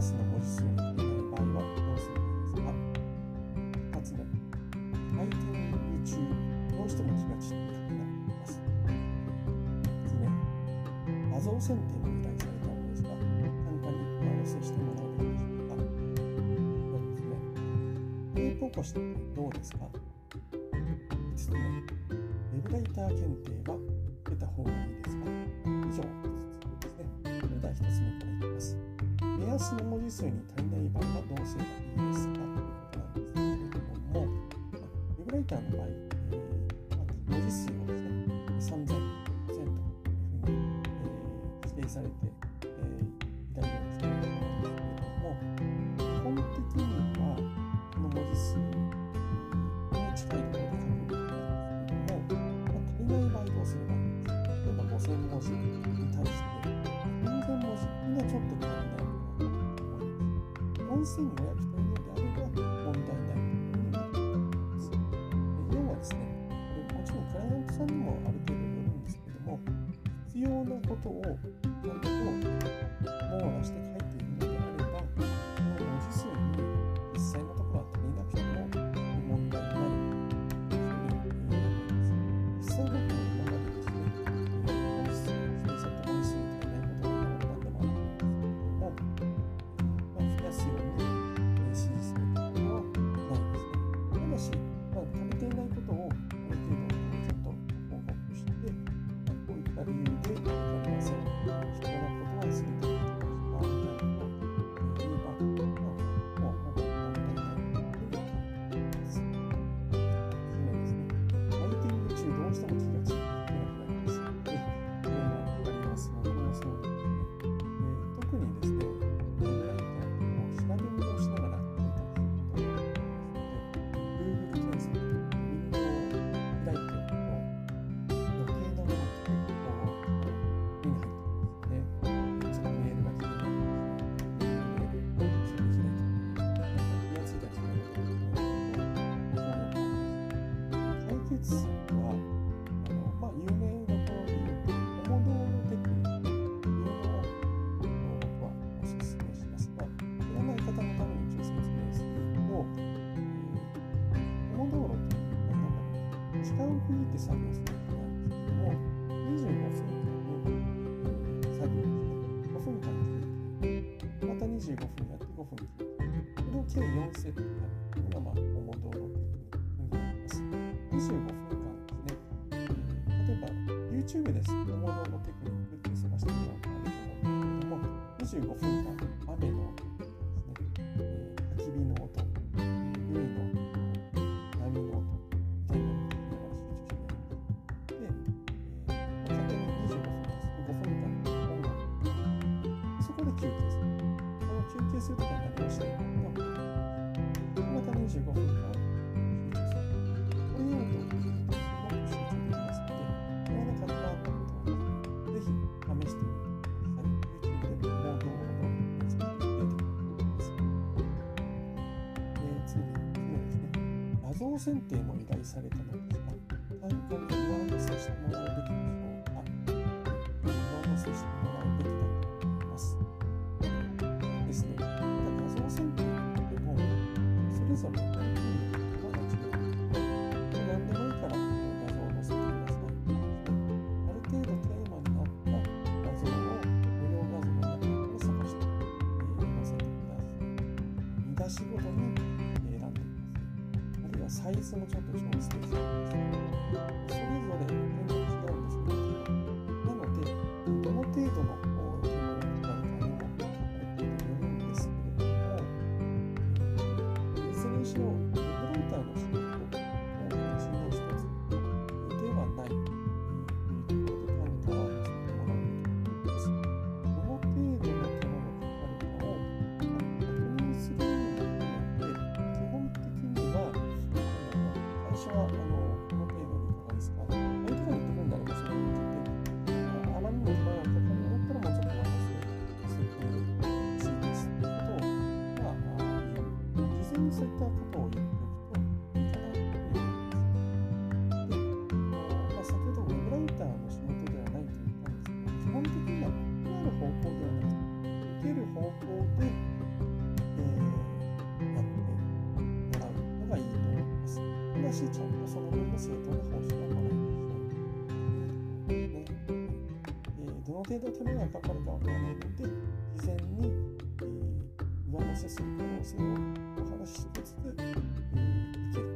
スの文字数に足りない場合はどうすればいいですか ?2 つ目、タイピング中、どうしても気が散ってくなります。3つ目、画像選定の依頼されたのですが、単価に上乗せしてもらうべきでしょうか ?4 つ目、テープ起こしってどうですか ?5 つ目、ウェブライター検定は受けた方がいいですラスの文字数に足りない場合はどうすればいいです。かということなんですけれども、ウェブライターの場合、えーまあ、文字数をですね、3000、5000というふうに、えー、指定されて、えー、依頼をされるものですけれども、基本的に4500というのであれば問題ないというふうに思います。要はですね、もちろんクライアントさんにもある程度よるんですけども、必要なことをちゃんと網羅して書いているのであれば、その文字数に実際のところは足りなくても問題ないというふうに思います。実際僕っ constant. て作業す。ることなんです。けども25分間の作業です。ね5分間切ってまた25分やって5分切ってこれを計4セットになるというのが、まあ、ポモドーロテクニックになります。25分間です。ね、え、例えば YouTube です。ポモドーロテクニックって探してもらうとあると思うんです。けども25分間雨の音です。ね、え焚き火の音像選定も依頼されたのですが、単価に上乗せしてもらうべきでしょうか上乗せしてもらうべきだと思います。ですね、ただ画像選定でも、それぞれ muchos a 程度手間がかかるかわからないので事前に、えー、上乗せする可能性をお話ししつつ、えー、いける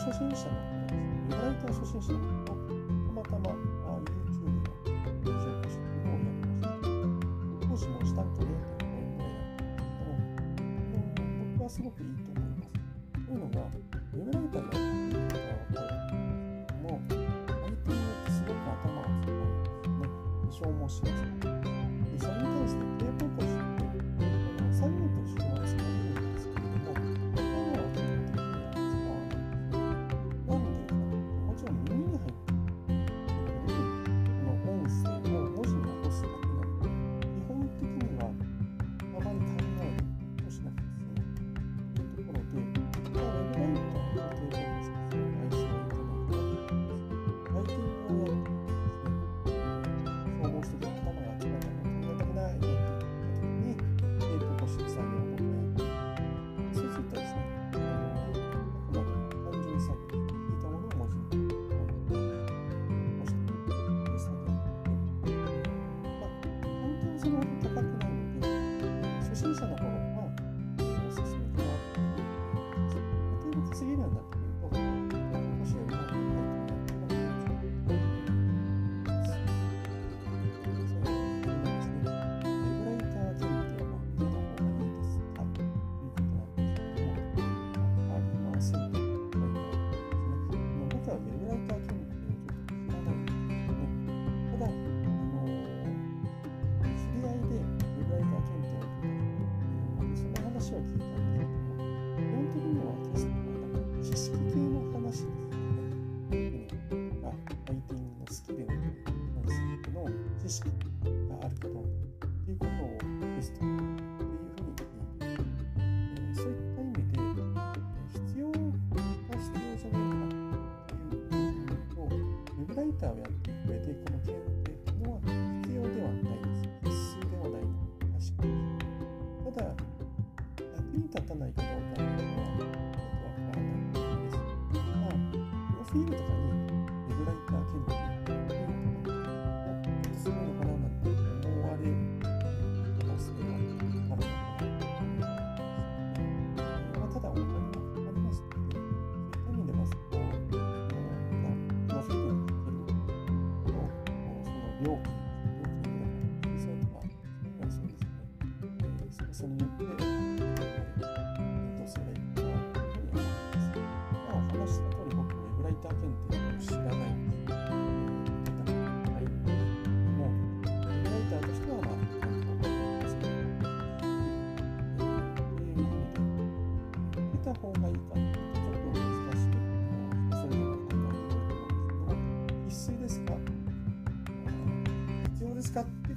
初心者の意外と初心者のたまたまあ YouTube のプレゼントしてをやりました講師もしたんとねという声だったも僕はすごくいいと思います。というのがウェブライターがもう相手によってすごく頭を使うんですも消耗します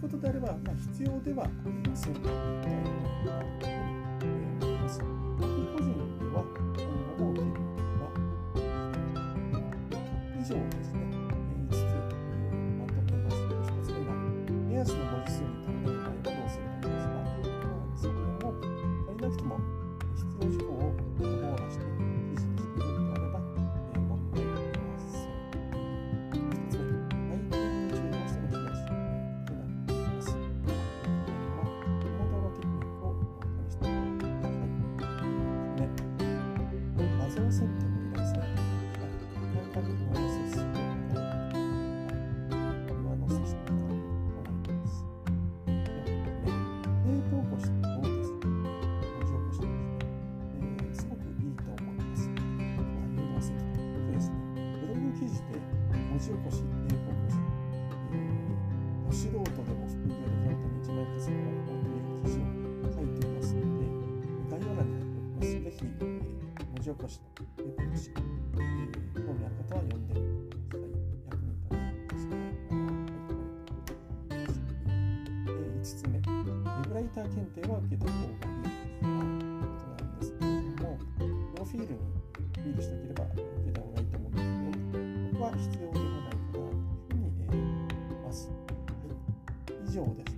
ということであれば、まあ、必要ではありませんというようなことに思います。個人では今後大きな以上ですね、5つまとめます。1つ目が、目安の文字数に町おこしっていうこう、えー、素人でも副業で簡単に1万円稼ぐ方法という記事を書いていますので概要欄に貼っておきます。ぜひ、えー、文字起こしというこし、え、興味ある方は読んでみてください。役に立つですが、書いてくれています。5つ目、ウェブライター検定は受けた方がいいということなんですけれども、プロフィールにフィールしたければ受けた方がいいと思うんですけど、ここは必要です。以上です。